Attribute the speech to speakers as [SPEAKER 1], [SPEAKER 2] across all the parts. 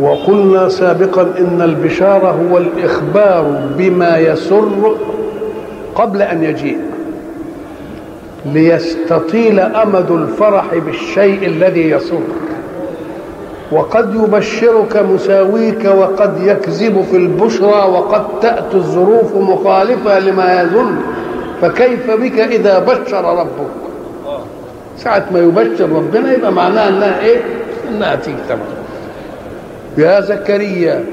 [SPEAKER 1] وقلنا سابقا إن البشارة هو الإخبار بما يسر قبل أن يجيء ليستطيل أمد الفرح بالشيء الذي يسر وقد يبشرك مساويك وقد يكذب في البشرى وقد تأتي الظروف مخالفة لما يظن فكيف بك إذا بشر ربك ساعة ما يبشر ربنا يبقى معناها إنها إيه؟ إنها تيجي تمام. يا زكريا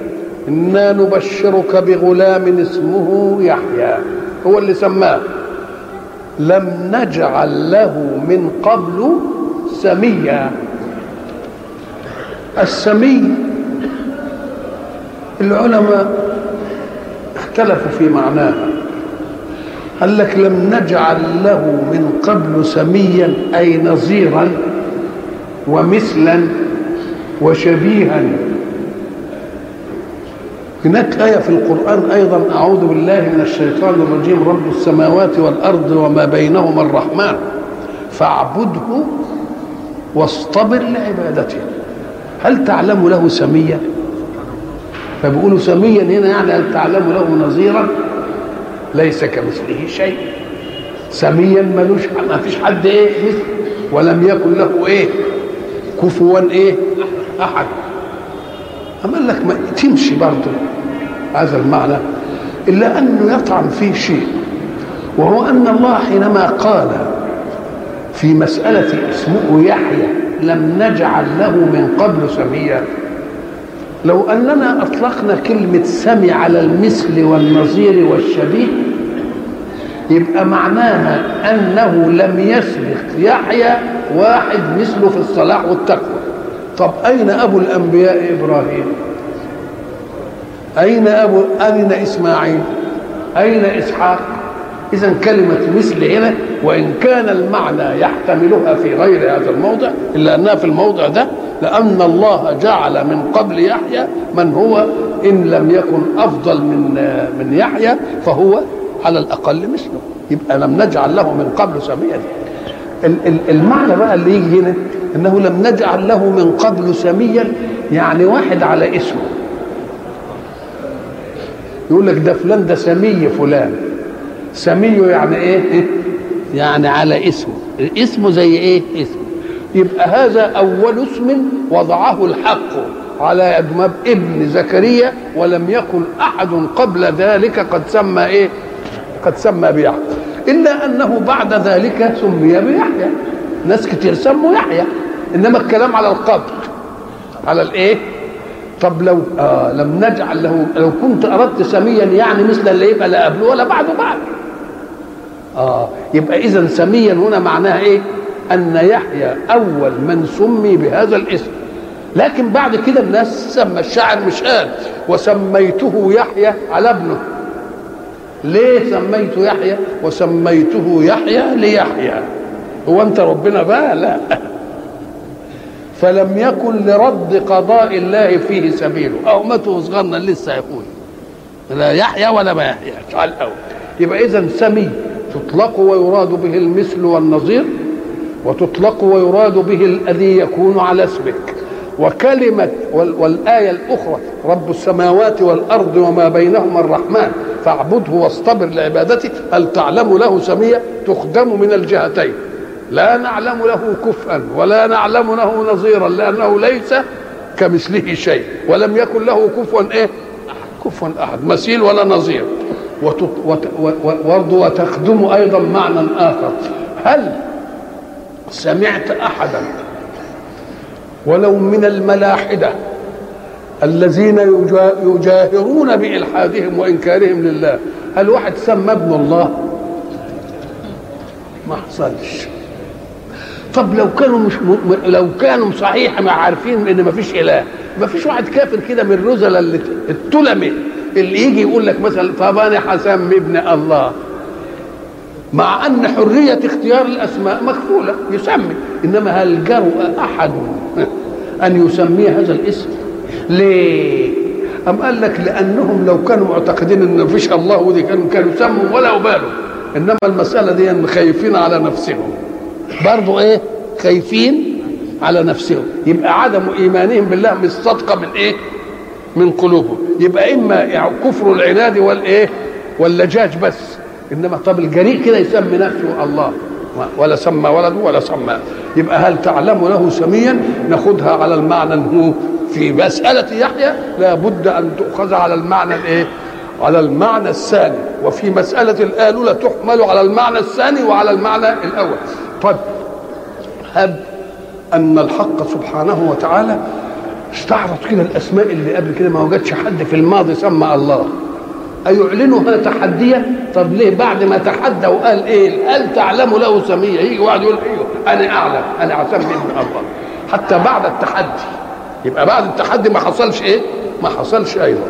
[SPEAKER 1] إنا نبشرك بغلام اسمه يحيى هو اللي سماه. لم نجعل له من قبل سميا. السمي العلماء اختلفوا في معناها. قال لك لم نجعل له من قبل سميا أي نظيرا ومثلا وشبيها. هناك آية في القرآن أيضا أعوذ بالله من الشيطان الرجيم رب السماوات والأرض وما بينهما الرحمن فاعبده واصطبر لعبادته. هل تعلم له سميا؟ فبيقولوا سميا هنا يعني هل تعلم له نظيرا؟ ليس كمثله شيء. سميا ملوش ما فيش حد إيه؟ مثل ولم يكن له إيه؟ كفوا إيه؟ أحد. أما لك ما تمشي برضه هذا المعنى. إلا أنه يطعن فيه شيء وهو أن الله حينما قال في مسألة اسمه يحيى لم نجعل له من قبل سميا. لو أننا أطلقنا كلمة سمي على المثل والنظير والشبيه يبقى معناها أنه لم يسبق يحيى واحد مثله في الصلاح والتقوى. طب أين أبو الأنبياء إبراهيم؟ أين أبو أين إسماعيل؟ أين إسحاق؟ إذا كلمة مثل هنا وإن كان المعنى يحتملها في غير هذا الموضع إلا أنها في الموضع ده لأن الله جعل من قبل يحيى من هو إن لم يكن أفضل من من يحيى فهو على الأقل مثله. يبقى لم نجعل له من قبل سميا المعنى بقى اللي يجي هنا إنه لم نجعل له من قبل سميا يعني واحد على اسمه. يقول لك ده فلان ده سمي فلان. سمي يعني إيه؟ يعني على اسمه. اسمه زي إيه؟ اسمه يبقى هذا أول اسم وضعه الحق على ابن زكريا ولم يكن أحد قبل ذلك قد سمى إيه؟ قد سمى بيحيى. إلا أنه بعد ذلك سمي بيحيى. ناس كتير سموا يحيى. إنما الكلام على القبر. على الإيه؟ طب لو آه لم نجعل له لو كنت أردت سميا يعني مثل اللي يبقى لا قبله ولا بعده بعد. آه يبقى اذا سميا هنا معناها إيه؟ أن يحيى أول من سمي بهذا الاسم. لكن بعد كده الناس سمى الشاعر مش قال وسميته يحيى على ابنه. ليه سميته يحيى؟ وسميته يحيى ليحيى. هو انت ربنا بقى؟ لا. فلم يكن لرد قضاء الله فيه سبيله. أو مته صغرنا لسه يقول. لا يحيى ولا ما يحيى. على الأول يبقى اذا سمي. تطلق ويراد به المثل والنظير وتطلق ويراد به الذي يكون على اسمك. وكلمة والآية الأخرى رب السماوات والأرض وما بينهما الرحمن فاعبده واصطبر لعبادته هل تعلم له سمية تخدم من الجهتين. لا نعلم له كفءا ولا نعلم له نظيرا لأنه ليس كمثله شيء ولم يكن له كفوا إيه؟ كفوا أحد مثيل ولا نظير. وبرضه وتخدم أيضا معنى آخر. هل سمعت احدا ولو من الملاحدة الذين يجاهرون بإلحادهم وإنكارهم لله هل واحد سمى ابن الله؟ ما حصلش. طب لو كانوا مش م... لو كانوا صحيح ما عارفين إن ما فيش إله. ما فيش واحد كافر كده من الرذل اللي التلمي اللي يجي يقول لك مثلا طب أنا هسمي ابن الله. مع أن حرية اختيار الأسماء مكفولة يسمي. إنما هل جرؤ أحد أن يسمي هذا الاسم؟ ليه؟ أم قال لك لأنهم لو كانوا معتقدين أن مفيش الله ودي كانوا كانوا يسموا ولا بالوا إنما المسألة دي خايفين على نفسهم. برضو إيه خايفين على نفسهم. يبقى عدم إيمانهم بالله مش صدقة من إيه؟ من قلوبهم. يبقى إما يعني كفر العناد والإيه واللجاج بس. إنما طب الجريء كده يسمي نفسه الله. ولا سمى ولده ولا سمى. يبقى هل تعلم له سميا؟ ناخدها على المعنى إنه في مسألة يحيى لا بد أن تؤخذ على المعنى الإيه؟ على المعنى الثاني. وفي مسألة الآلولة تحمل على المعنى الثاني وعلى المعنى الأول. طيب هب أن الحق سبحانه وتعالى استعرض كده الأسماء اللي قبل كده ما وجدش حد في الماضي سمى الله. أيعلنها تحديا طب ليه بعد ما تحدى وقال إيه؟ هل تعلم له سمية يجي واحد يقول أيوه أنا أعلم أنا أسمي ابن الله. حتى بعد التحدي يبقى بعد التحدي ما حصلش إيه؟ ما حصلش أيضا.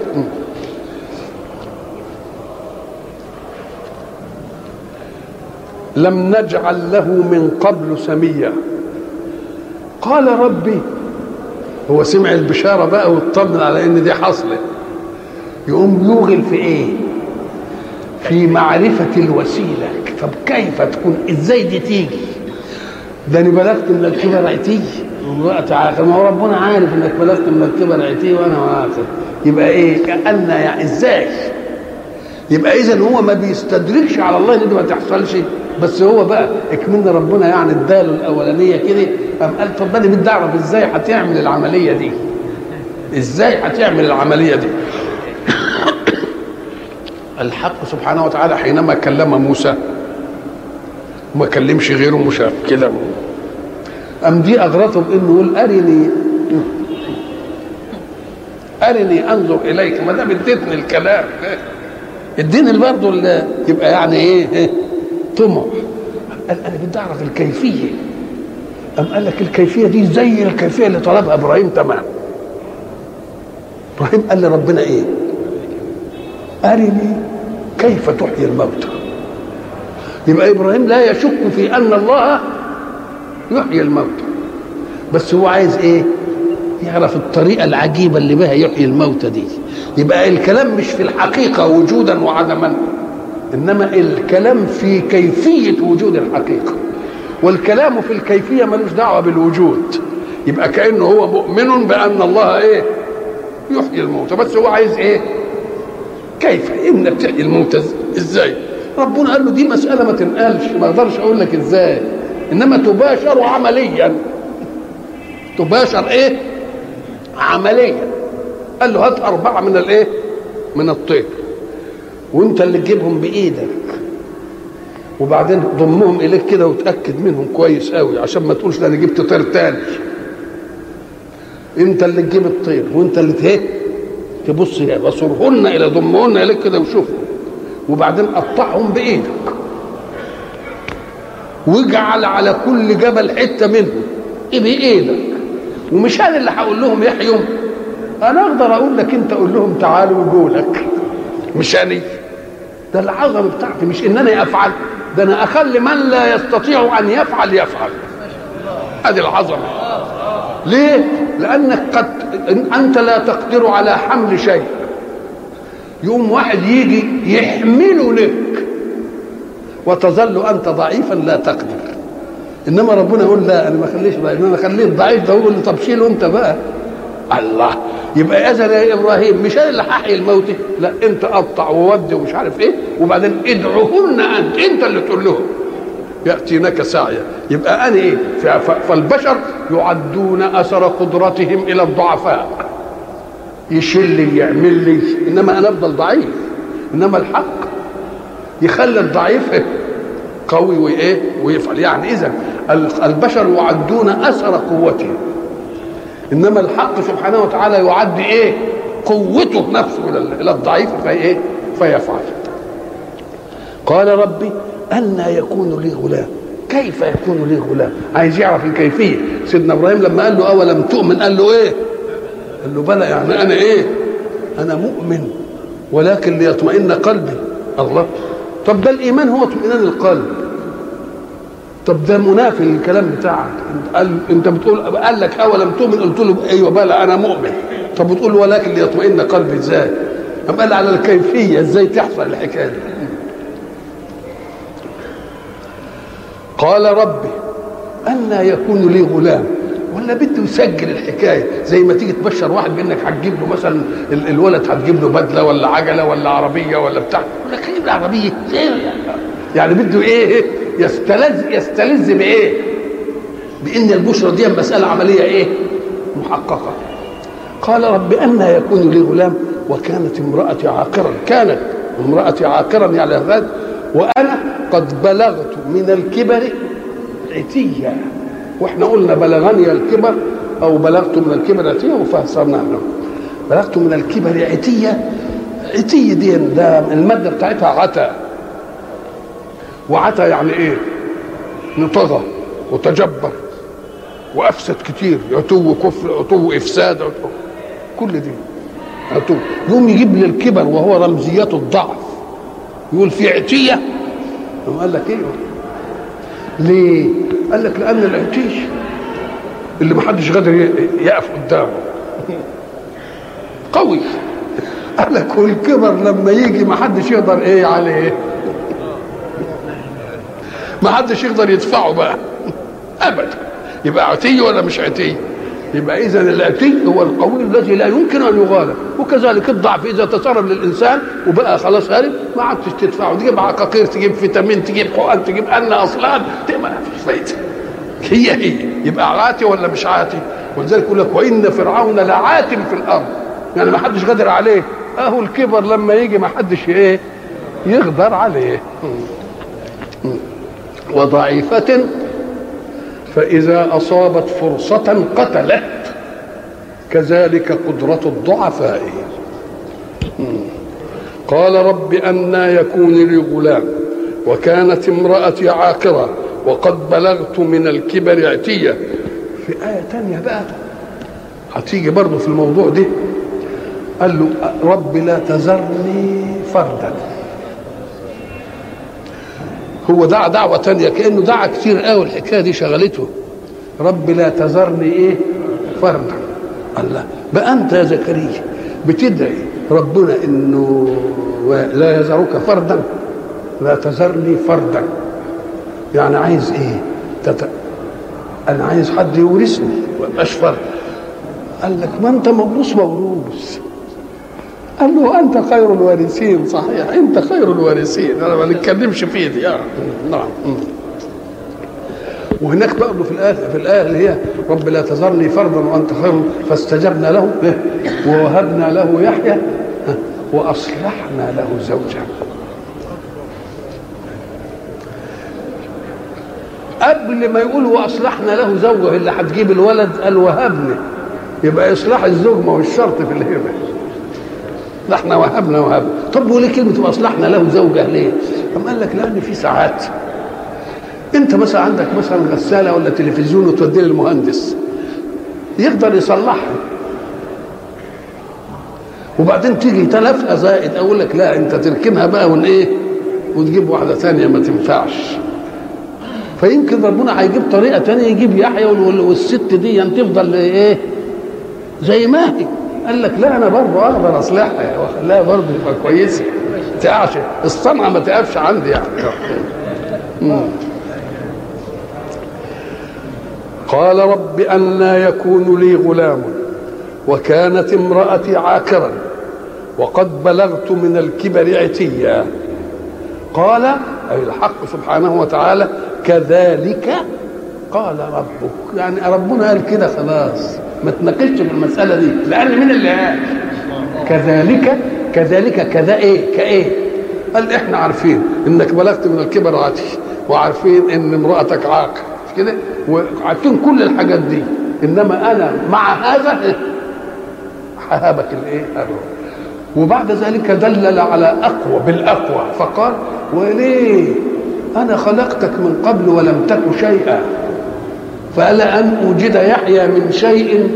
[SPEAKER 1] لم نجعل له من قبل سميا قال ربي هو سمع البشارة بقى واطمن على إن دي حصلت. يقوم يوغل في إيه؟ في معرفة الوسيلة. طب كيف تكون؟ إزاي دي تيجي؟ ده أنا بلغت من الكبر عتي عاقر ما هو ربنا عارف إنك بلغت من الكبر عتي وأنا عاقر يبقى إيه؟ كأن يعني إزاي؟ يبقى اذا هو ما بيستدركش على الله إن دي ما تحصلش. بس هو بقى اكمن ربنا يعني اداله الأولانية كده قام قال طب أنا بدي أعرف إزاي هتعمل العملية دي؟ إزاي هتعمل العملية دي؟ الحق سبحانه وتعالى حينما كلم موسى وما كلمش غيره مش كده أم دي أغرته بإنه يقول أرني أرني أنظر إليك ما دام اديتني الكلام. اديني برضه يبقى يعني إيه طمع. قال أنا بدي أعرف الكيفية؟ أم قال لك الكيفية دي زي الكيفية اللي طلبها إبراهيم تمام. إبراهيم قال لربنا إيه؟ أرني كيف تحيي الموتى. يبقى إبراهيم لا يشك في أن الله يحيي الموتى. بس هو عايز إيه؟ يعرف الطريقة العجيبة اللي بها يحيي الموتى دي. يبقى الكلام مش في الحقيقة وجودا وعدما إنما الكلام في كيفية وجود الحقيقة. والكلام في الكيفية ملوش دعوة بالوجود. يبقى كأنه هو مؤمن بأن الله إيه؟ يحيي الموتى. بس هو عايز إيه؟ كيف؟ انك تحيي الموتى إزاي؟ ربنا قال له دي مسألة ما تنقالش ما أقدرش أقول لك إزاي. إنما تباشر عمليا. تباشر إيه؟ عمليا قال له هات أربعة من الإيه؟ من الطير وأنت اللي تجيبهم بإيدك. وبعدين ضمهم إليك كده وتأكد منهم كويس قوي عشان ما تقولش أنا جبت طير تاني. أنت اللي تجيب الطير وأنت اللي تهيه تبص بصرهن إلى ضمهن إليك كده وشوفهم. وبعدين قطعهم بإيدك. واجعل على كل جبل حتة منهم. إيه بإيدك؟ ومش أنا اللي هقول لهم يحيوا أنا أقدر أقول لك أنت قول لهم تعالوا وجولك مش أنا. ده العظمه بتاعتي مش إن أنا أفعل. ده أنا أخلي من لا يستطيع أن يفعل يفعل. هذه العظمة. ليه؟ لأنك قد أنت لا تقدر على حمل شيء. يقوم واحد يجي يحمله لك وتظل أنت ضعيفا لا تقدر. إنما ربنا يقول لا أنا ما اخليش ضعيف أنا خليه ضعيف ده يقول طب شيله أنت بقى. الله يبقى اذا يا إبراهيم مش أنا اللي هحيي الموت لا أنت قطع وودي ومش عارف إيه وبعدين ادعوهن أنت أنت اللي تقول لهم. يأتينك سعيا. يبقى أنا إيه؟ فالبشر يعدون أثر قدرتهم إلى الضعفاء. يشيل لي يعمل لي إنما أنا أفضل ضعيف. إنما الحق يخلي الضعيف قوي وإيه؟ ويفعل. يعني إذا البشر يعدون أثر قوتهم. إنما الحق سبحانه وتعالى يعد إيه؟ قوته نفسه إلى الضعيف فايه فيفعل. قال ربي أن يكون لي غلام؟ كيف يكون لي غلام؟ عايز يعرف الكيفية. سيدنا إبراهيم لما قال له اولم تؤمن؟ قال له إيه؟ قال له بلى يعني أنا إيه؟ أنا مؤمن ولكن ليطمئن قلبي. الله. طب ده الإيمان هو اطمئنان القلب. طب ده منافي للكلام بتاعك. قال أنت بتقول قال لك اولم تؤمن؟ قلت له أيوه بلى أنا مؤمن. طب بتقول ولكن ليطمئن قلبي إزاي؟ قام قال على الكيفية إزاي تحصل الحكاية دي؟ قال ربي أن يكون لي غلام. ولا بده يسجل الحكاية. زي ما تيجي تبشر واحد بإنك هتجيب له مثلا ال- الولد هتجيب له بدلة ولا عجلة ولا عربية ولا بتاع. يقول لك هجيب له عربية؟ يعني بده إيه؟ يستلذ يستلذ بإيه؟ بإن البشرى دي مسألة عملية إيه؟ محققة. قال رب أن يكون لي غلام وكانت امرأتي عاقرا. كانت امرأتي عاقرا يعني غاد وأنا قد بلغت من الكبر عتيا. وإحنا قلنا بلغني الكبر أو بلغت من الكبر عتيا وفسرنا له بلغت من الكبر عتيا عتي دي ده المادة بتاعتها عتا. وعتا يعني إيه؟ نطغى وتجبر وافسد كتير عتو كفر عتو افساد عتو كل دي عتو. يوم يجيب لي الكبر وهو رمزيات الضعف يقول في عتية قال لك إيه؟ ليه؟ قال لك لأن العتيش اللي ما حدش قادر يقف قدامه. قوي. قال لك والكبر لما يجي ما حدش يقدر إيه عليه؟ ما حدش يقدر يدفعه بقى. ابدا. يبقى عتي ولا مش عتي؟ يبقى اذا العتي هو القوي الذي لا يمكن أن يغالب وكذلك الضعف إذا تسرب للإنسان وبقى خلاص هارب ما عادش تدفعه. تجيب عقاقير تجيب فيتامين تجيب حقن تجيب أن أصلان. ما فيش فايدة. هي هي. يبقى عاتي ولا مش عاتي؟ ولذلك يقول لك وإن فرعون لعات في الأرض. يعني ما حدش قادر عليه. أهو الكبر لما يجي ما حدش إيه؟ يقدر عليه. وضعيفة فإذا أصابت فرصة قتلت كذلك قدرة الضعفاء. قال رب أنى يكون لي غلام وكانت امرأتي عاقرة وقد بلغت من الكبر عتية. في آية تانية بقى هتيجي برضه في الموضوع ده قال له رب لا تذرني فردا. هو دعا دعوة تانية كأنه دعا كتير قوي الحكاية دي شغلته. رب لا تذرني إيه؟ فردا الله. بقى أنت يا زكريا بتدعي ربنا إنه لا يذرك فردا؟ لا تذرني فردا. يعني عايز إيه؟ تت... أنا عايز حد يورثني ما فرد. قال لك ما أنت موروث موروث قال له أنت خير الوارثين. صحيح. أنت خير الوارثين. أنا ما نتكلمش فيه دي آه. نعم. وهناك بقى في الايه في الايه اللي هي رب لا تذرني فردا وأنت خير. فاستجبنا له. ووهبنا له يحيى. وأصلحنا له زوجا قبل ما يقول وأصلحنا له زوجه اللي هتجيب الولد قال وهبني. يبقى إصلاح الزوج ما هو الشرط في الهبة. ده إحنا وهبنا وهبنا طب وليه كلمة وأصلحنا له زوجة ليه؟ قام قال لك لأن في ساعات. أنت مثلا عندك مثلا غسالة ولا تلفزيون وتوديه للمهندس. يقدر يصلحها. وبعدين تيجي تلفها زائد أقول لك لا أنت تركنها بقى والايه وتجيب واحدة ثانية ما تنفعش. فيمكن ربنا هيجيب طريقة ثانية يجيب يحيى والست دي تفضل إيه؟ زي ما هي. قال لك لا أنا برضه أقدر أصلحها واخليها برضه تبقى كويسه تقعش. الصنعة ما تقفش عندي يعني. قال رب أنى يكون لي غلام وكانت امرأتي عاكرا وقد بلغت من الكبر عتيا. قال أي الحق سبحانه وتعالى كذلك قال ربك. يعني ربنا قال كده خلاص. ما تناقشش في المسألة دي لأن من اللي قال كذلك كذلك كذا إيه؟ كإيه؟ قال إحنا عارفين إنك بلغت من الكبر عتي وعارفين إن امرأتك عاقر كده؟ وعارفين كل الحاجات دي إنما أنا مع هذا ههبك الإيه؟ وبعد ذلك دلل على أقوى بالأقوى فقال وليه؟ أنا خلقتك من قبل ولم تك شيئا. فلا أن أوجد يحيى من شيء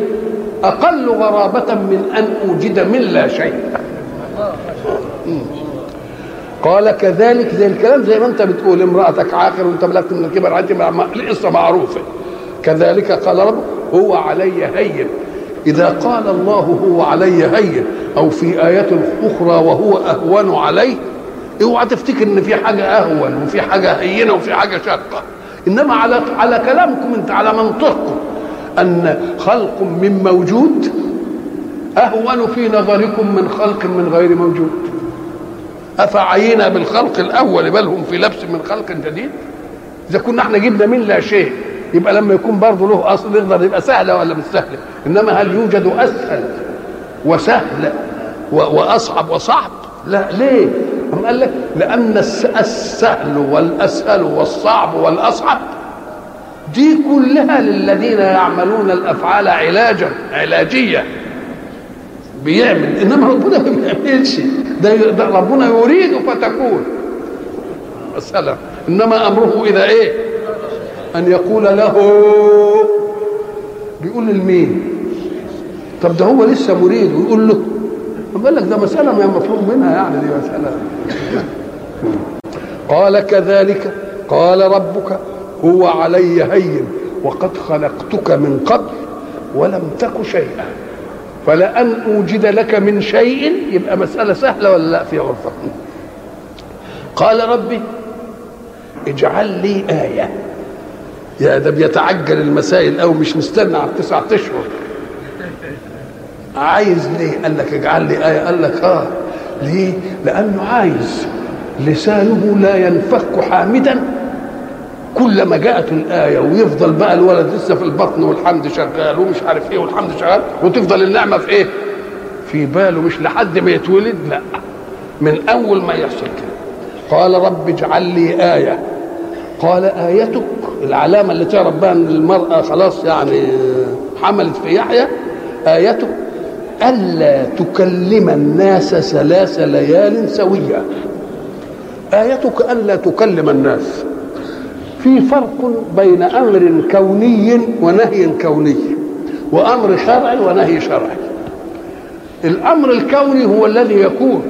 [SPEAKER 1] أقل غرابة من أن أوجد من لا شيء. قال كذلك زي الكلام زي ما انت بتقول امرأتك عاقر وانت بلغت من الكبر عندي القصة معروفة. كذلك قال رب هو علي هين. إذا قال الله هو علي هين أو في ايات أخرى وهو أهون عليه اوعى تفتكر إن في حاجة أهون وفي حاجة هينة وفي حاجة شاقة. إنما على على كلامكم أنت على منطقكم أن خلق من موجود أهون في نظركم من خلق من غير موجود. أفعينا بالخلق الأول بل هم في لبس من خلق جديد؟ إذا كنا إحنا جبنا من لا شيء يبقى لما يكون برضه له أصل يقدر يبقى سهله ولا مش سهله إنما هل يوجد أسهل وسهل وأصعب وصعب؟ لا ليه؟ أم قال لك لأن السهل والأسهل والصعب والأصعب دي كلها للذين يعملون الأفعال علاجا علاجية. بيعمل إنما ربنا ما بيعملش. ده, ربنا يريد فتكون. السلام إنما أمره إذا إيه؟ أن يقول له بيقول لمين طب ده هو لسه مريد ويقول له بقول لك ده مسألة ما مفروض منها يعني دي مسألة. قال كذلك قال ربك هو علي هين وقد خلقتك من قبل ولم تك شيئا. فلأن أوجد لك من شيء يبقى مسألة سهلة ولا لا في عرفة؟ قال ربي اجعل لي آية. يا ده بيتعجل المسائل أو مش مستنى على التسعة أشهر. عايز ليه؟ قال لك اجعل لي آية. قال لك آه. ليه؟ لأنه عايز. لسانه لا ينفك حامدا. كلما جاءت الآية ويفضل بقى الولد لسه في البطن والحمد شغال ومش عارف إيه والحمد شغال وتفضل النعمة في إيه؟ في باله. مش لحد ما يتولد لا. من أول ما يحصل كده. قال رب اجعل لي آية. قال آيتك. العلامة اللي تعرف بها أن المرأة خلاص يعني حملت في يحيى آيتك. ألا تكلم الناس ثلاث ليال سوية. آيتك ألا تكلم الناس. في فرق بين أمر كوني ونهي كوني وأمر شرعي ونهي شرعي الأمر الكوني هو الذي يكون.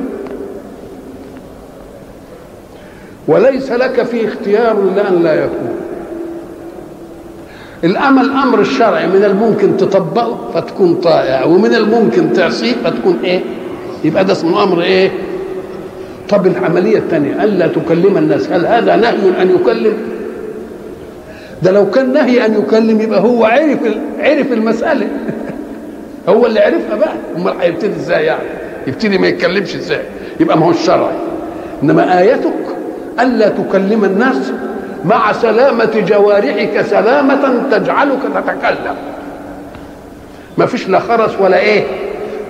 [SPEAKER 1] وليس لك فيه اختيار لأن لا يكون. الأمل أمر الشرعي من الممكن تطبقه فتكون طائع ومن الممكن تعصيه فتكون إيه؟ يبقى ده اسمه أمر إيه؟ طب العملية الثانية ألا تكلم الناس؟ هل هذا نهي أن يكلم؟ ده لو كان نهي أن يكلم يبقى هو عرف عرف المسألة. هو اللي عرفها بقى. أمال هيبتدي إزاي يعني؟ يبتدي ما يتكلمش إزاي؟ يبقى ما هو الشرعي. إنما ايتك ألا تكلم الناس مع سلامة جوارحك سلامة تجعلك تتكلم. ما فيش لا خرس ولا إيه.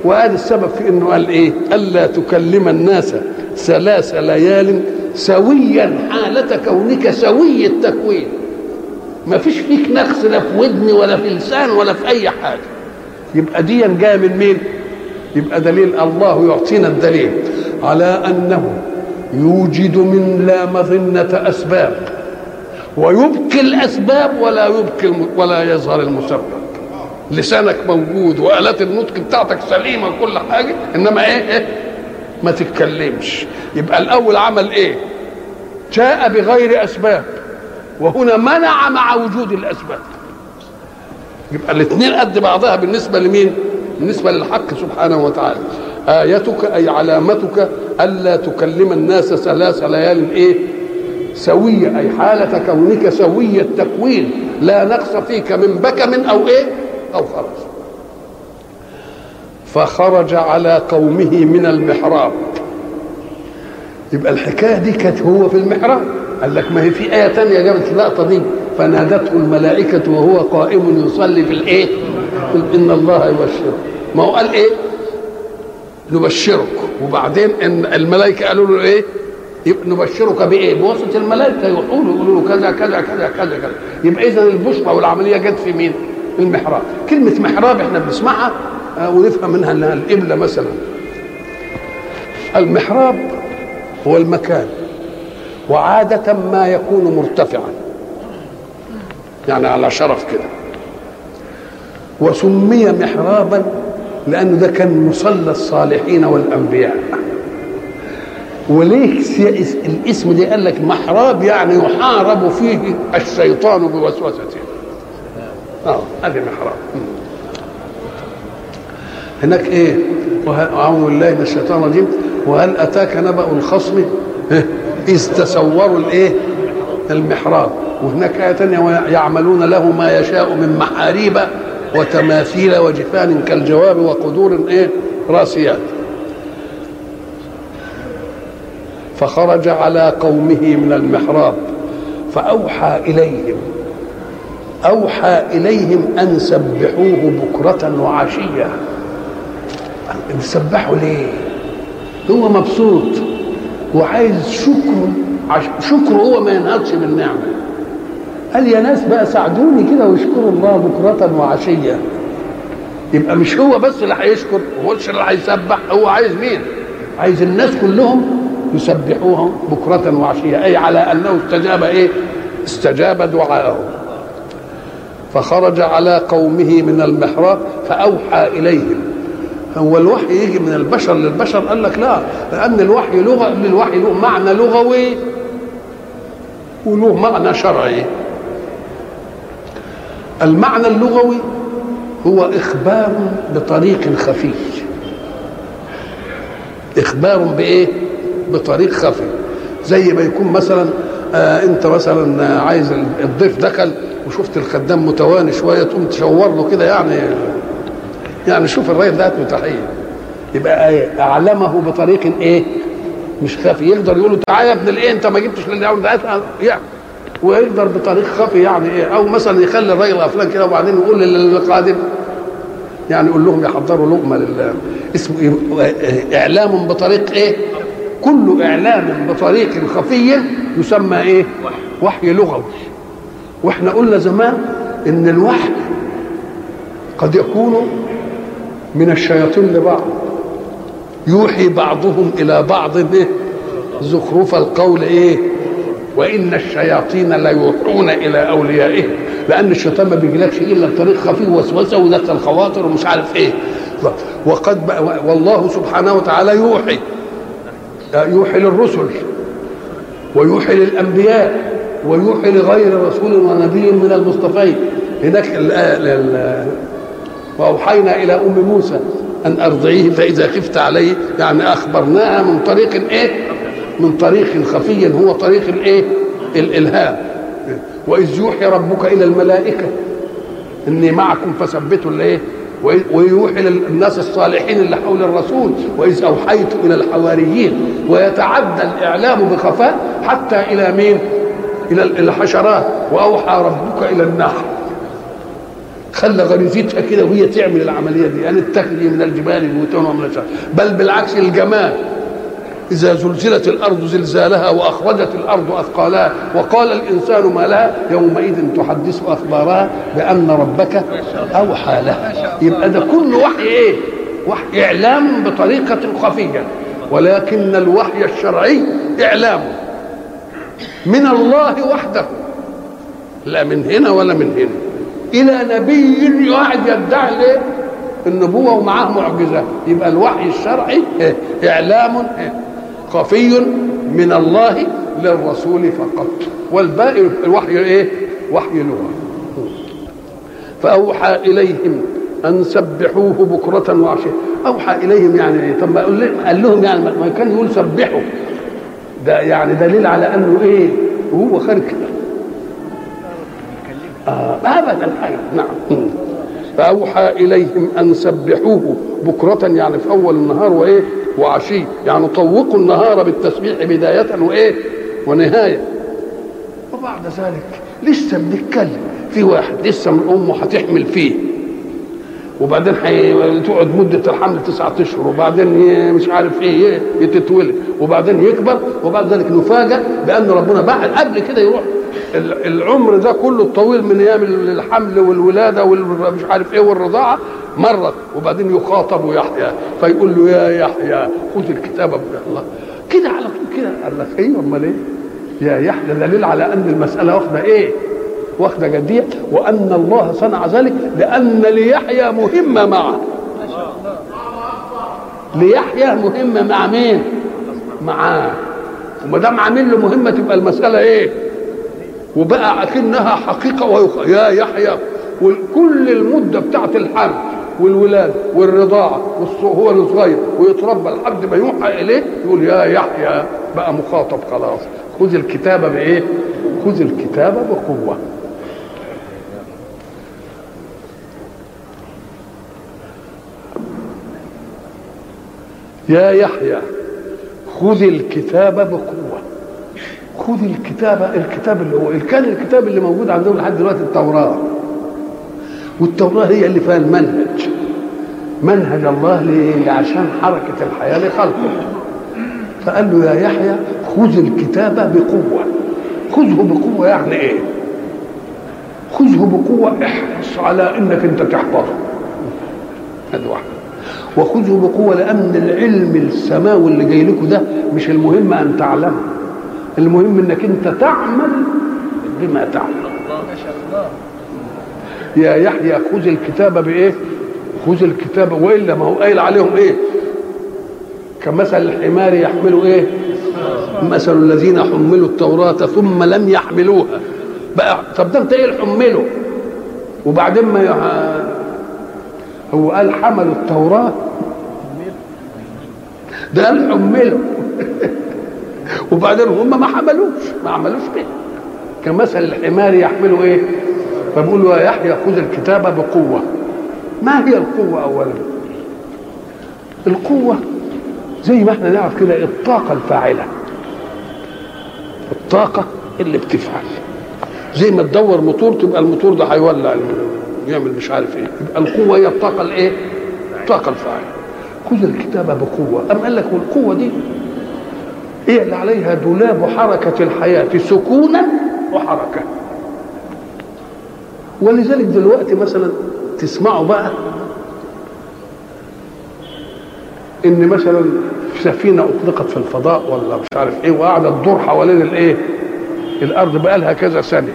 [SPEAKER 1] وهذا السبب في إنه قال إيه؟ ألا تكلم الناس ثلاث ليال سويا حالة كونك سوي التكوين. ما فيش فيك نقص لا في ودن ولا في لسان ولا في أي حاجة. يبقى دي جاية من مين؟ يبقى دليل الله يعطينا الدليل على أنه يوجد من لا مظنة أسباب. ويبقي الأسباب ولا يبقي ولا يظهر المسبب. لسانك موجود وآلات النطق بتاعتك سليمة وكل حاجة إنما إيه, إيه؟ ما تتكلمش. يبقى الأول عمل إيه؟ جاء بغير أسباب وهنا منع مع وجود الأسباب. يبقى الاثنين قد بعضها بالنسبة لمين؟ بالنسبة للحق سبحانه وتعالى. آيتك أي علامتك ألا تكلم الناس ثلاث ليال إيه؟ سوية أي حالة كونك سوي التكوين. لا نقص فيك من بكم أو إيه؟ أو خرج. فخرج على قومه من المحراب. يبقى الحكاية دي كانت هو في المحراب. قال لك ما هي في آية تانية جابت اللقطة دي. فنادته الملائكة وهو قائم يصلي في الإيه؟ إن الله يبشره ما هو قال إيه؟ نبشرك. وبعدين إن الملائكة قالوا له إيه؟ نبشرك بايه؟ بواسطة الملائكة يقولوا يقولوا له كذا كذا كذا كذا كذا. يبقى اذا البشرى والعملية جت في مين؟ المحراب. كلمة محراب إحنا بنسمعها ونفهم منها إنها القبله مثلا. المحراب هو المكان وعادة ما يكون مرتفعا. يعني على شرف كده. وسمي محرابا لأنه ده كان مصلى الصالحين والأنبياء. وليه الاسم ده قال لك محراب يعني يحارب فيه الشيطان بوسوسته آه هذه محراب. هناك إيه؟ أعوذ بالله من الشيطان الرجيم. وهل أتاك نبأ الخصم؟ إذ تسوروا الإيه؟ المحراب. وهناك آية ثانية يعملون له ما يشاء من محاريب وتماثيل وجفان كالجواب وقدور إيه؟ راسيات. فخرج على قومه من المحراب فأوحى إليهم أوحى إليهم أن سبحوه بكرة وعشية بيسبحوا ليه؟ هو مبسوط وعايز شكر عش... شكره هو ما ينهضش بالنعمة قال يا ناس بقى ساعدوني كده واشكروا الله بكرة وعشية يبقى مش هو بس اللي هيشكر هو اللي هيسبح هو عايز مين؟ عايز الناس كلهم يسبحوه بكرة وعشية. أي على أنه استجاب إيه؟ استجاب دعاءه. فخرج على قومه من المحراب فأوحى إليهم. هو الوحي يجي من البشر للبشر. قال لك لا لأن الوحي لغة للوحي له معنى لغوي وله معنى شرعي. المعنى اللغوي هو إخبار بطريق خفي. إخبار بإيه؟ بطريق خفي. زي ما يكون مثلا آه انت مثلا عايز الضيف دخل وشفت الخدام متواني شوية تقوم تشور له كده يعني يعني شوف الراجل ده متحيه يبقى إيه أعلمه بطريق إيه؟ مش خفي. يقدر يقول له تعالى يا ابن الإيه أنت ما جبتش للي يعني ويقدر بطريق خفي يعني إيه؟ أو مثلا يخلي الراجل غفلان كده وبعدين يقول للقادم يعني يقول لهم يحضروا لقمة لله اسمه إيه؟ إعلام بطريق إيه؟ كل إعلام بطريق خفي يسمى إيه؟ وحي لغوي. وإحنا قلنا زمان إن الوحي قد يكون من الشياطين لبعض. يوحي بعضهم إلى بعض إيه؟ زخرف القول إيه؟ وإن الشياطين ليوحون إلى أوليائهم. لأن الشيطان ما بيجيلكش إلا بطريق خفي وسوسة ودخل خواطر ومش عارف إيه. وقد والله سبحانه وتعالى يوحي. يوحي للرسل ويوحي للأنبياء ويوحي لغير رسول ونبي من المصطفين. هناك وأوحينا إلى أم موسى أن أرضعيه فإذا خفت عليه يعني اخبرناها من طريق إيه؟ من طريق خفي هو طريق الإيه؟ الإلهام. وإذ يوحي ربك إلى الملائكة إني معكم فثبتوا الإيه؟ ويوحي للناس الصالحين اللي حول الرسول وإذ أوحيت إلى الحواريين ويتعدى الإعلام بخفاء حتى إلى مين؟ إلى الحشرات وأوحى ربك إلى النحل خلى غريزتها كده وهي تعمل العملية دي ان اتخذي من الجبال بيوتا ومن الشجر بل بالعكس الجمال. إذا زلزلت الأرض زلزالها وأخرجت الأرض أثقالها وقال الإنسان ما لها يومئذ تحدث أخبارها بأن ربك أوحى لها يبقى ده كله وحي إيه؟ وحي إعلام بطريقة خفية ولكن الوحي الشرعي إعلام من الله وحده لا من هنا ولا من هنا إلى نبي قاعد يدعي ليه؟ النبوة ومعاه معجزة يبقى الوحي الشرعي إيه؟ إعلام إيه؟ خفي من الله للرسول فقط. والباقي الوحي إيه؟ وحي لغة. فأوحى إليهم أن سبحوه بكرة وعشية. أوحى إليهم يعني إيه؟ طب ما قال لهم يعني ما كان يقول سبحوا. ده يعني دليل على أنه إيه؟ وهو خارج. كده آه ابدا. نعم. فأوحى إليهم أن سبحوه بكرة يعني في أول النهار وإيه؟ وعشي. يعني طوقوا النهار بالتسبيح بداية وإيه؟ ونهاية. وبعد ذلك لسه بنتكلم في واحد لسه من أمه هتحمل فيه. وبعدين تقعد مدة الحمل تسعة أشهر وبعدين مش عارف إيه تتولد وبعدين يكبر وبعد ذلك نفاجأ بأن ربنا بعد قبل كده يروح العمر ده كله الطويل من أيام الحمل والولادة والمش عارف إيه والرضاعة مرت وبعدين يخاطب يحيى فيقول له يا يحيى خذ الكتاب الله. كده على طول كده. قال لك أيوه أمال إيه؟ يا يحيى دليل على أن المسألة واخدة إيه؟ واخدة جدية وأن الله صنع ذلك لأن ليحيى مهمة معه. ليحيى مهمة مع مين؟ معاه. وما دام عامل له مهمة تبقى المسألة إيه؟ وبقى أكنها حقيقة. يا يحيى وكل المدة بتاعت الحمل والولاد والرضاعه هو الصغير ويتربى لحد ما يوحى إليه يقول يا يحيى بقى مخاطب خلاص خذ الكتابة بإيه؟ خذ الكتابة بقوة يا يحيى خذ الكتاب بقوة خذ الكتاب الكتاب اللي هو كان الكتاب اللي موجود عندهم لحد دلوقتي التوراة. والتوراة هي اللي فيها المنهج. منهج الله ليه؟ عشان حركة الحياة لخلقه. فقال له يا يحيى خذ الكتاب بقوة. خذه بقوة يعني إيه؟ خذه بقوة احرص على إنك أنت تحفظه. هذا واحد. وخذه بقوة لأن العلم السماوي اللي جاي لكم ده مش المهم أن تعلمه. المهم إنك أنت تعمل بما تعلم يا يحيى خذ الكتاب بإيه؟ خذ الكتاب. وإلا ما هو قايل عليهم إيه؟ كمثل الحمار يحمل إيه؟ مثل الذين حملوا التوراة ثم لم يحملوها. بقى طب ده أنت إيه حمله؟ وبعدين ما يح... هو قال حملوا التوراة. ده قال حملوا. وبعدين هم ما حملوش ما عملوش كده. كمثل الحمار يحملوا إيه؟ فبقول له يا يحيى خذ الكتاب بقوة. ما هي القوة اولا؟ القوة زي ما إحنا نعرف كده الطاقة الفاعلة. الطاقة اللي بتفعل زي ما تدور موتور تبقى الموتور ده هيولع يعمل مش عارف إيه. يبقى القوة هي الطاقة الإيه؟ الطاقة الفاعلة. خذ الكتاب بقوة. أم قال لك والقوة دي اللي عليها دولاب حركة الحياة سكونا وحركة. ولذلك دلوقتي مثلا تسمعوا بقى إن مثلا سفينة أطلقت في الفضاء ولا مش عارف إيه وقاعدة تدور حوالين الإيه؟ الأرض بقى لها كذا سنه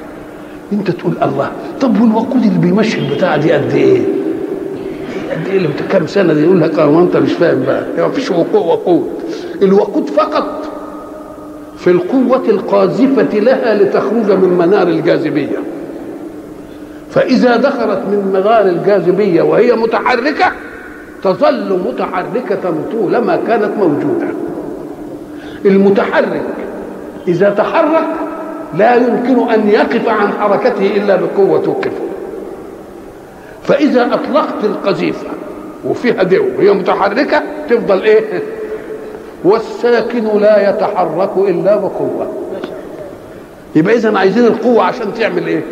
[SPEAKER 1] أنت تقول الله طب والوقود اللي بيمشي البتاعة دي قد إيه؟ قد إيه؟ اللي كام سنة دي يقول لك آه أنت مش فاهم بقى. ما فيش وقود. الوقود فقط في القوة القاذفة لها لتخرج من منار الجاذبية. فإذا دخلت من منار الجاذبية وهي متحركة تظل متحركة طولما كانت موجودة. المتحرك إذا تحرك لا يمكن أن يقف عن حركته إلا بقوة توقفه فإذا أطلقت القذيفة وفيها دو وهي متحركة تفضل إيه؟ والساكن لا يتحرك إلا بقوة. يبقى إذا عايزين القوة عشان تعمل إيه؟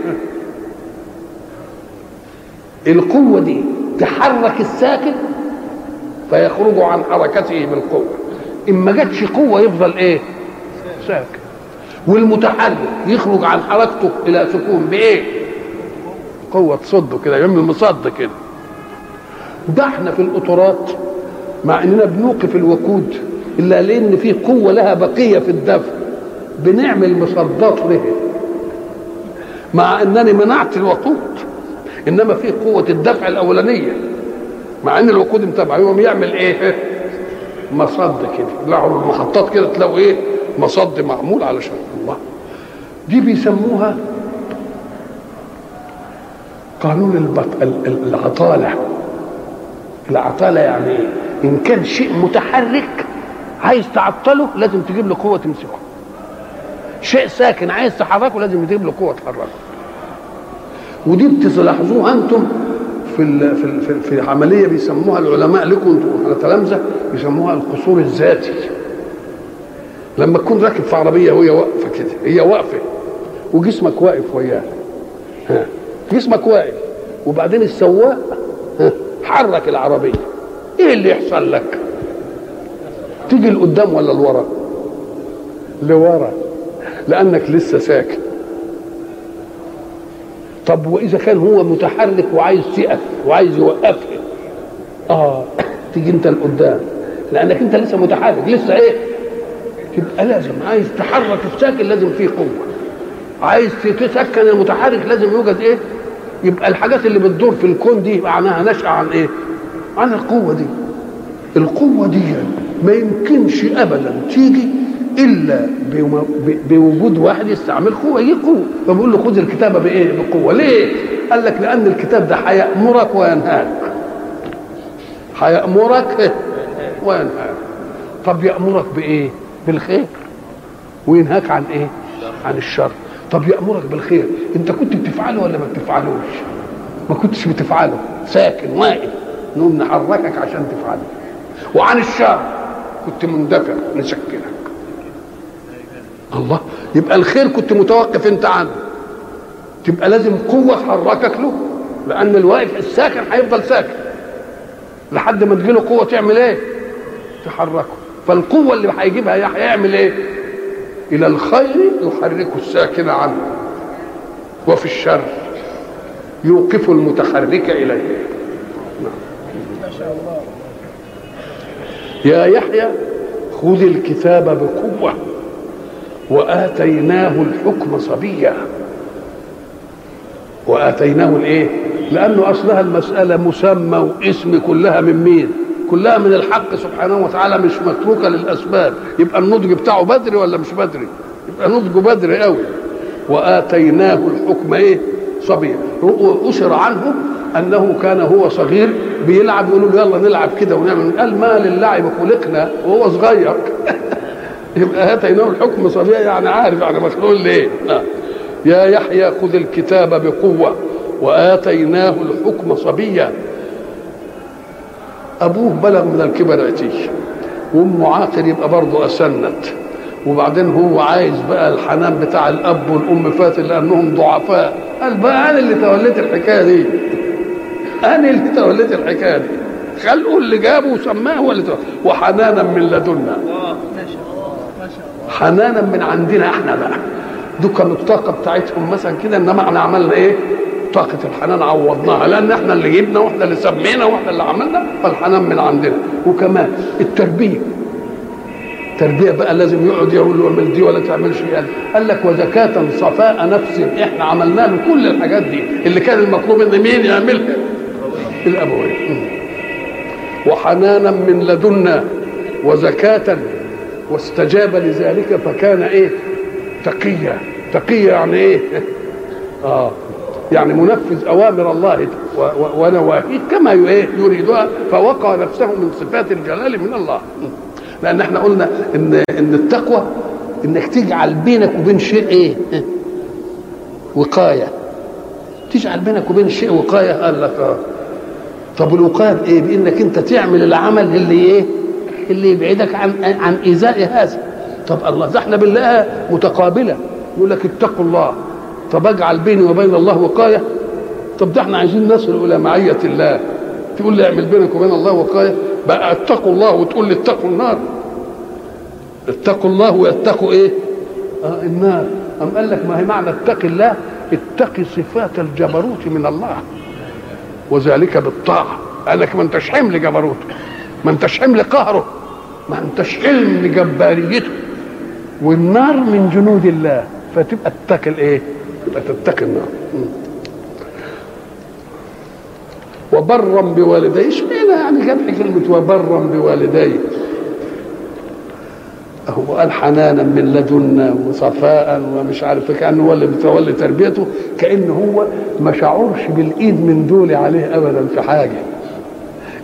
[SPEAKER 1] القوة دي تحرك الساكن فيخرج عن حركته بالقوة. إن ما جاتش قوة يفضل إيه؟ ساكن. والمتحرك يخرج عن حركته إلى سكون بإيه؟ قوة تصده كده يعمل مصد كده. ده إحنا في القطارات مع إننا بنوقف الوقود. إلا لأن في قوة لها بقية في الدفع. بنعمل مصدات له مع أنني منعت الوقود. إنما في قوة الدفع الأولانية. مع أن الوقود متابع يقوم يعمل إيه؟ مصد كده. له المحطات كده تلاقوا إيه؟ مصد معمول علشان الله. دي بيسموها قانون البط... العطالة. العطالة يعني إيه؟ إن كان شيء متحرك عايز تعطله لازم تجيب له قوة تمسكه. شيء ساكن عايز تحركه لازم تجيب له قوة تحركه. ودي بتلاحظوها أنتم في في في عملية بيسموها العلماء لكم أنتم تلامذة بيسموها القصور الذاتي. لما تكون راكب في عربية وهي واقفة كده هي واقفة وجسمك واقف وياها. ها جسمك واقف وبعدين السواق حرك العربية. إيه اللي يحصل لك؟ تيجي لقدام ولا لورا؟ لورا لأنك لسه ساكن طب وإذا كان هو متحرك وعايز يقف وعايز يوقفها آه تيجي أنت لقدام. لأنك أنت لسه متحرك لسه إيه؟ يبقى لازم عايز تحرك الساكن لازم فيه قوة. عايز تسكن المتحرك لازم يوجد إيه؟ يبقى الحاجات اللي بتدور في الكون دي معناها نشأة عن إيه؟ عن القوة دي. القوة دي ما يمكنش ابدا تيجي إلا بوجود واحد يستعمل قوة يجي قوة. فبقول له خذ الكتابه بإيه؟ بقوة. ليه؟ قال لك لأن الكتاب ده هيامرك وينهاك. هيامرك وينهاك. طب يامرك بإيه؟ بالخير. وينهاك عن إيه؟ عن الشر. طب يامرك بالخير. أنت كنت بتفعله ولا ما بتفعلوش؟ ما كنتش بتفعله. ساكن واقف. نقوم نحركك عشان تفعله. وعن الشر. كنت مندفع نسكنك الله يبقى الخير كنت متوقف انت عنه. تبقى لازم قوة تحركك له لأن الواقف الساكن هيفضل ساكن. لحد ما تجيله قوة تعمل إيه؟ تحركه. فالقوة اللي هيجيبها هيعمل إيه؟ إلى الخير يحرك الساكن عنه. وفي الشر يوقف المتحرك إليه. ما شاء الله يا يحيى خذ الكتاب بقوة وآتيناه الحكم صبيا. وآتيناه الإيه؟ لأنه أصلها المسألة مسمى واسم كلها من مين؟ كلها من الحق سبحانه وتعالى مش متروكة للأسباب. يبقى النضج بتاعه بدري ولا مش بدري؟ يبقى نضجه بدري قوي وآتيناه الحكم إيه؟ صبيا. اشر عنه أنه كان هو صغير بيلعب يقولوا له يلا نلعب كده ونعمل. قال ما للعب خلقنا وهو صغير. يبقى اتيناه الحكم صبيا يعني عارف يعني مخلوق ليه. يا يحيى خذ الكتاب بقوة وآتيناه الحكم صبيا. أبوه بلغ من الكبر عتيه وامه عاقل يبقى برضه أسنت. وبعدين هو عايز بقى الحنان بتاع الأب والأم فات لأنهم ضعفاء. قال بقى أنا اللي توليت الحكاية دي. أنا اللي توليت الحكاية دي. خلقه اللي جابه وسماه هو اللي وحنانا من لدنا. حنانا من عندنا إحنا بقى. دول كانوا الطاقة بتاعتهم مثلا كده إنما إحنا عملنا إيه؟ طاقة الحنان عوضناها. لأن إحنا اللي جبنا وإحنا اللي سمينا وإحنا اللي عملنا فالحنان من عندنا. وكمان التربية. التربية بقى لازم يقعد يقول له اعمل دي ولا تعملش قال قال لك وزكاة صفاء نفس. إحنا عملنا له كل الحاجات دي. اللي كان المطلوب إن مين يعملها؟ الأبوين. وحنانا من لدنا وزكاة واستجاب لذلك فكان إيه؟ تقيا. تقيا يعني إيه؟ آه. يعني منفذ أوامر الله ونواهيه كما يريدها فوقع نفسه من صفات الجلال من الله. لأن إحنا قلنا إن إن التقوى إنك تجعل بينك وبين شيء إيه؟ وقاية. تجعل بينك وبين الشيء وقاية قال لك آه. طب الوقايه بإيه؟ بإنك أنت تعمل العمل اللي إيه؟ اللي يبعدك عن عن إيذاء هذا. طب الله ده إحنا بنلاقيها متقابلة. يقول لك اتقوا الله. طب أجعل بيني وبين الله وقاية. طب ده إحنا عايزين نصل إلى معية الله. تقول لي اعمل بينك وبين الله وقاية. بقى اتقوا الله وتقول لي اتقوا النار. اتقوا الله ويتقوا إيه؟ آه النار. أم قال لك ما هي معنى اتقي الله؟ اتقي صفات الجبروت من الله. وذلك بالطاعة. قال لك ما انتش حمل جبروته ما انتش حمل قهره ما انتش حمل جباريته والنار من جنود الله فتبقى تتقي الايه؟ تتقي النار. وبرا بوالديه اشمعنى يعني جاب كلمة وبرا بوالديه هو قال حنانا من لدنا وصفاء ومش عارف كأنه هو اللي بيتولي تربيته كان هو ما شعرش بالإيد من دول عليه ابدا في حاجة.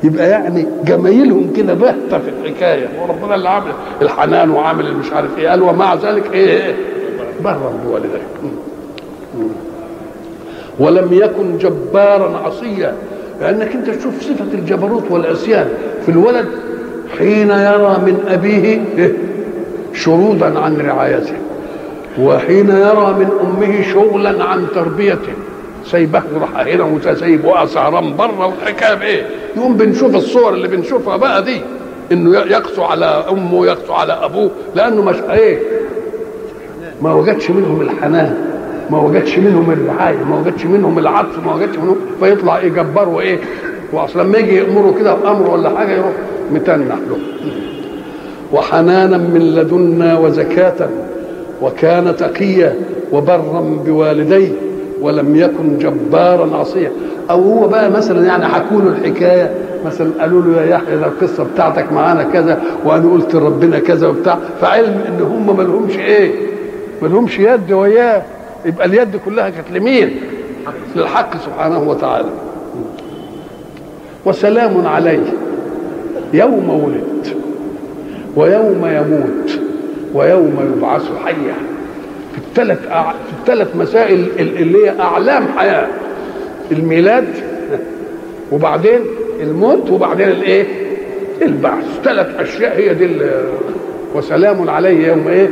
[SPEAKER 1] يبقى يعني جمايلهم كده باهته في الحكاية وربنا اللي عامل الحنان وعامل مش عارف إيه قال ومع ذلك إيه, إيه برا بوالديه ولم يكن جبارا عصيا لأنك أنت تشوف صفة الجبروت والعصيان في الولد حين يرى من أبيه شرودا عن رعايته وحين يرى من أمه شغلا عن تربيته سايبه راح هنا وسايب وقع سهران بره والحكايه بايه؟ يقوم بنشوف الصور اللي بنشوفها بقى دي إنه يقسو على أمه ويقسو على أبوه لأنه مش إيه؟ ما وجدش منهم الحنان ما وجدش منهم الرعاية ما وجدش منهم العطف ما وجدش منهم فيطلع إيه جبار وايه؟ واصلا لما يجي يأمره كده بأمر ولا حاجة يروح متنح له وحنانا من لدنا وزكاة وكان تقيا وبرا بوالديه ولم يكن جبارا عصيا. أو هو بقى مثلا يعني حكوا له الحكاية مثلا قالوا له يا يحيى ده القصة بتاعتك معانا كذا وأنا قلت لربنا كذا وبتاع. فعلم إن هم ما لهمش إيه؟ ما لهمش يد وياه يبقى اليد كلها كانت لمين؟ للحق سبحانه وتعالى. وسلام عليه يوم ولد ويوم يموت ويوم يبعث حيا. في الثلاث أع... في الثلاث مسائل اللي هي أعلام حياة الميلاد وبعدين الموت وبعدين الإيه؟ البعث. ثلاث أشياء هي دي وسلام عليه يوم إيه؟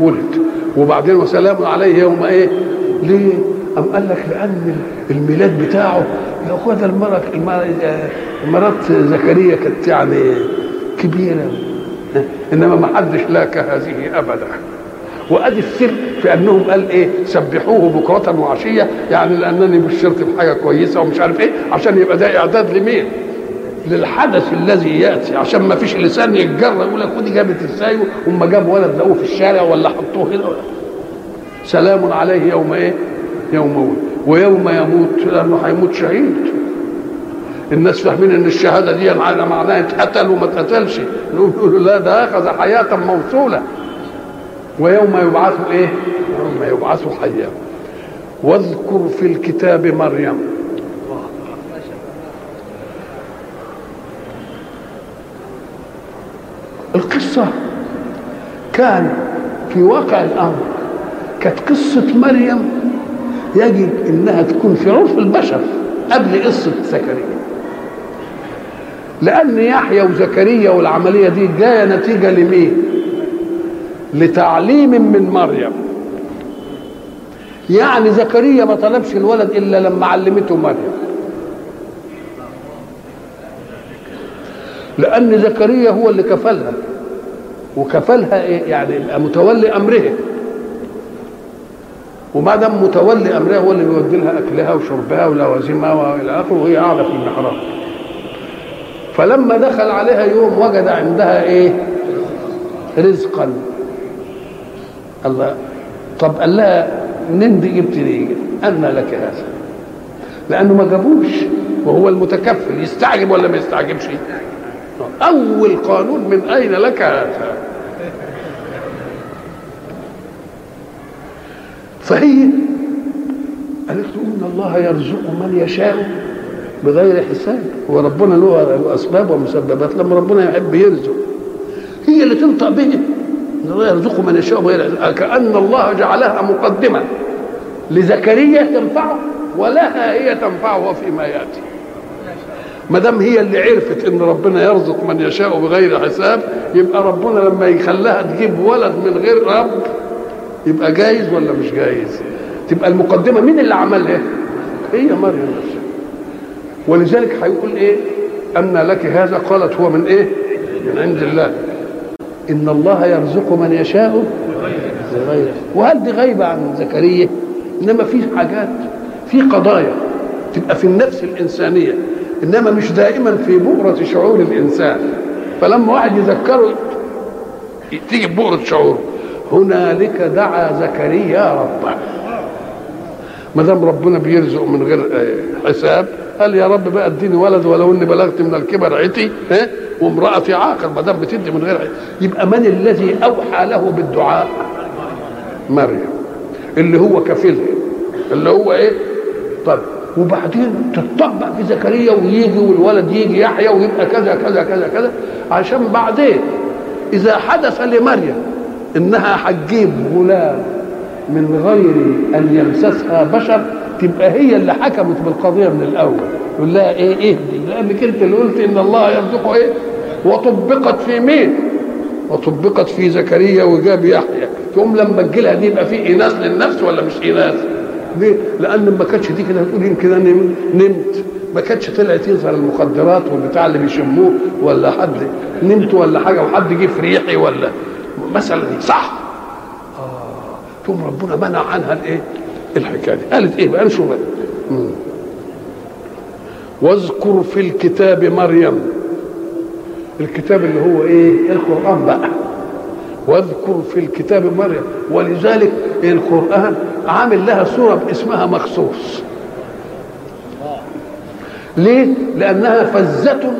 [SPEAKER 1] ولد. وبعدين وسلام عليه يوم إيه؟ ليه؟ أم قال لك لأن الميلاد بتاعه يا أخوة ده المرأة مرات زكريا كانت يعني كبيرة. إنما ما حدش لاك هذه أبدا وأدي السر في أنهم قال إيه سبحوه بكرة وعشية يعني لأنني بشرت بحاجة كويسة ومش عارف إيه عشان يبقى ده إعداد لمين؟ للحدث الذي يأتي عشان ما فيش لسان يتجرى يقول لك ودي جابت إزاي هم جابوا ولد لقوه في الشارع ولا حطوه هنا سلام عليه يوم إيه؟ يوم ولد ويوم يموت لأنه هيموت شهيد الناس فاهمين إن الشهادة دي معناها اتقتل وما اتقتلش يقولوا لا ده أخذ حياة موصولة. ويوم يبعث إيه؟ يوم يبعث حيا واذكر في الكتاب مريم. القصة كان في واقع الأمر. كانت قصة مريم يجب إنها تكون في عرف البشر قبل قصة زكريا. لأن يحيى وزكريا والعملية دي جاية نتيجة لمين؟ لتعليم من مريم. يعني زكريا ما طلبش الولد إلا لما علمته مريم. لأن زكريا هو اللي كفلها. وكفلها إيه؟ يعني متولي أمرها. وما دام متولي أمرها هو اللي بيودي لها أكلها وشربها ولوازمها وإلى آخره. وهي قاعدة في المحراب. فلما دخل عليها يوم وجد عندها إيه؟ رزقا. الله. طب قال لها منين دي جبت دي؟ أن لك هذا. لأنه ما جابوش وهو المتكفل يستعجب ولا ما يستعجبش؟ أول قانون من أين لك هذا؟ فهي قالت له إن الله يرزق من يشاء بغير حساب. هو ربنا له أسباب ومسببات. لما ربنا يحب يرزق هي اللي تنطق به. الله يرزق من يشاء بغير كأن الله جعلها مقدمة. لزكريا تنفعه ولها هي تنفعه فيما يأتي. ما دام هي اللي عرفت إن ربنا يرزق من يشاء بغير حساب يبقى ربنا لما يخليها تجيب ولد من غير رب يبقى جايز ولا مش جايز؟ تبقى المقدمة مين اللي عملها؟ هي مريم نفسها. ولذلك هيقول إيه؟ أن لك هذا قالت هو من إيه؟ من عند الله. إن الله يرزق من يشاء بغير وهل دي غايبه عن زكريا؟ إنما في حاجات في قضايا تبقى في النفس الإنسانية إنما مش دائما في بؤرة شعور الإنسان. فلما واحد يذكره تيجي بؤرة شعوره هنالك دعا زكريا ربه. ما دام ربنا بيرزق من غير حساب قال يا رب بقى اديني ولد ولو اني بلغت من الكبر عتي ها؟ وامرأتي عاقر ما دام بتدي من غير يبقى من الذي أوحى له بالدعاء؟ مريم. اللي هو كفيلها اللي هو إيه؟ طب وبعدين تطبق في زكريا ويجي والولد يجي يحيى ويبقى كذا كذا كذا كذا. عشان بعدين إذا حدث لمريم إنها هتجيب غلام من غير أن يمسسها بشر تبقى هي اللي حكمت بالقضية من الأول. يقول لها إيه اهدي لانك انت اللي قلت إن الله يرزقه إيه؟ وطبقت في مين؟ وطبقت في زكريا وجاب يحيى. تقوم لما تجيلها دي يبقى في إناث للنفس ولا مش إناث؟ ليه؟ لأن ما كانتش دي كده هتقول يمكن أنا نمت. ما كانتش طلعت يظهر المخدرات والبتاع اللي بيشموه ولا حد نمت ولا حاجة وحد جه في ريحي ولا مثلا صح؟ آه. ثم ربنا منع عنها الإيه؟ الحكاية دي. قالت إيه بقى؟ نشوف واذكر في الكتاب مريم. الكتاب اللي هو إيه؟ القرآن بقى. واذكر في الكتاب مريم. ولذلك القرآن عامل لها سورة اسمها مخصوص. ليه؟ لأنها فزه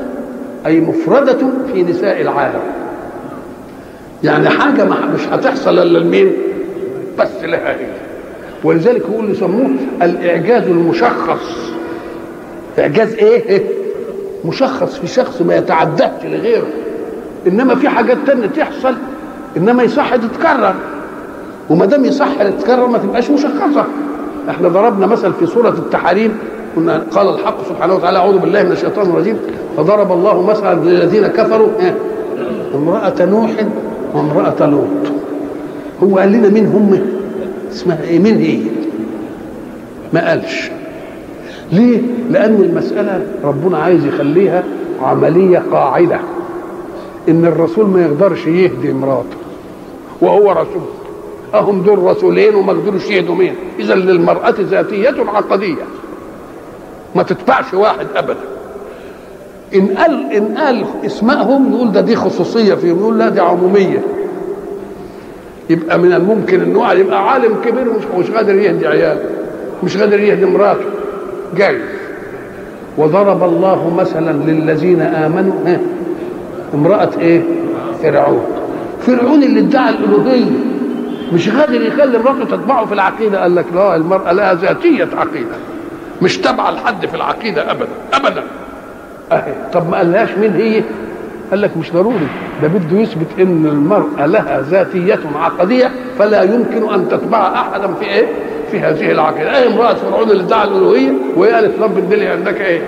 [SPEAKER 1] أي مفردة في نساء العالم. يعني حاجة مش هتحصل إلا لمين؟ بس لها هي. ولذلك هو اللي يسموه الإعجاز المشخص. إعجاز إيه؟ مشخص في شخص ما يتعداش لغيره. إنما في حاجات تانية تحصل إنما يصح تتكرر. وما دام يصح تتكرر ما تبقاش مشخصة. إحنا ضربنا مثل في سورة التحريم قلنا قال الحق سبحانه وتعالى أعوذ بالله من الشيطان الرجيم. فضرب الله مثلا للذين كفروا امرأة نوح وامرأة لوط. هو قال لنا مين هم؟ اسمها إيه؟ مين هي ما قالش. ليه؟ لأن المسألة ربنا عايز يخليها عملية قاعدة. إن الرسول ما يقدرش يهدي مراته وهو رسول. أهم دول رسولين وما قدروش يهدوا مين؟ إذا للمرأة ذاتية عقدية. ما تتبعش واحد أبدا. إن قال إن قال اسمائهم نقول ده دي خصوصية فيهم نقول لا دي عمومية. يبقى من الممكن ان واحد يبقى عالم كبير ومش مش قادر يهدي عياله مش قادر يهدي مراته. جاي وضرب الله مثلا للذين آمنوا ها امرأة إيه؟ فرعون. فرعون اللي ادعى الألوهية. مش قادر يخلي مراته تتبعه في العقيدة قال لك لا المرأة لها ذاتية عقيدة. مش تابعة لحد في العقيدة ابدا ابدا. أهي. طب ما قالهاش مين هي؟ قال لك مش ضروري ده بده يثبت إن المرأة لها ذاتية عقدية فلا يمكن أن تتبع أحدا في إيه؟ في هذه العقيدة. أي امرأة فرعون اللي ادعى الالوهيه وهي قالت رب الدنيا عندك إيه؟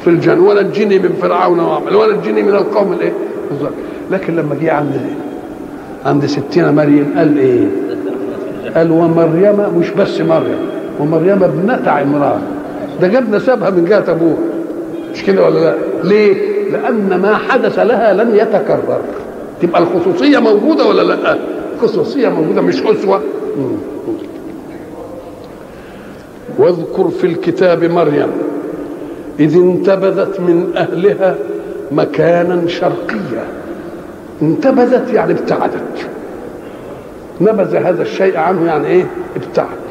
[SPEAKER 1] في الجنة. ونجني من فرعون وعمل ونجني من القوم الإيه؟ بالظبط لكن لما جه عند عند ستنا مريم قال إيه؟ قال ومريم مش بس مريم ومريم ابنة عمران. ده جاب نسبها من جهة ابوها مش كده ولا لا؟ ليه؟ لأن ما حدث لها لن يتكرر. تبقى الخصوصية موجودة ولا لأ؟ خصوصيه موجودة مش أسوة. واذكر في الكتاب مريم إذ انتبذت من أهلها مكانا شرقيا. انتبذت يعني ابتعدت. نبذ هذا الشيء عنه يعني إيه؟ ابتعد.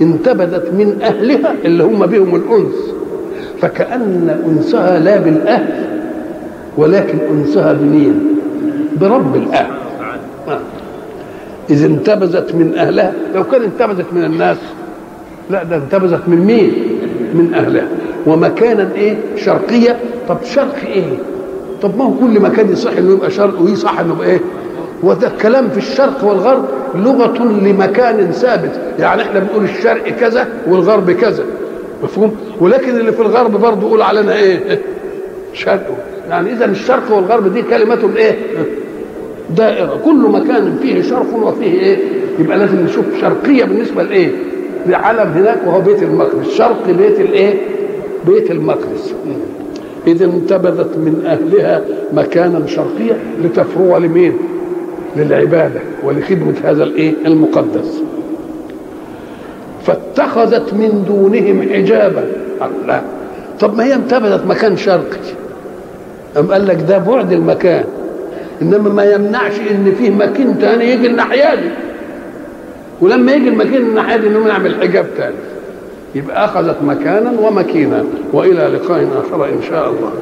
[SPEAKER 1] انتبذت من أهلها اللي هم بهم الانس فكأن أنسها لا بالأهل ولكن أنسها بمين؟ برب الأهل آه. إذا انتبذت من أهلها لو كان انتبذت من الناس لا ده انتبذت من مين؟ من أهلها ومكانا إيه؟ شرقية طب شرق إيه؟ طب ما هو كل مكان يصح إنه يبقى شرق ويصح إنه يبقى إيه؟ وده الكلام في الشرق والغرب لغة لمكان ثابت يعني إحنا بنقول الشرق كذا والغرب كذا مفهوم ولكن اللي في الغرب برضه يقول علينا إيه شرق يعني إذا الشرق والغرب دي كلمة إيه؟ دائرة. كل مكان فيه شرق وفيه إيه؟ يبقى لازم نشوف شرقية بالنسبة لإيه؟ لعلم هناك وهو بيت المقدس. شرق بيت الإيه؟ بيت المقدس. إذا انتبذت من أهلها مكانا شرقيا لتفرو لمين؟ للعبادة ولخدمة هذا الإيه؟ المقدس. فاتخذت من دونهم حجابا. الله طب ما هي انتبذت مكان شرقي؟ أم قال لك ده بعد المكان؟ إنما ما يمنعش إن فيه مكان تاني يجي الناحية دي. ولما يجي المكان الناحية دي نعمل حجاب تاني يبقى أخذت مكانا ومكينا. وإلى لقاء آخر إن شاء الله.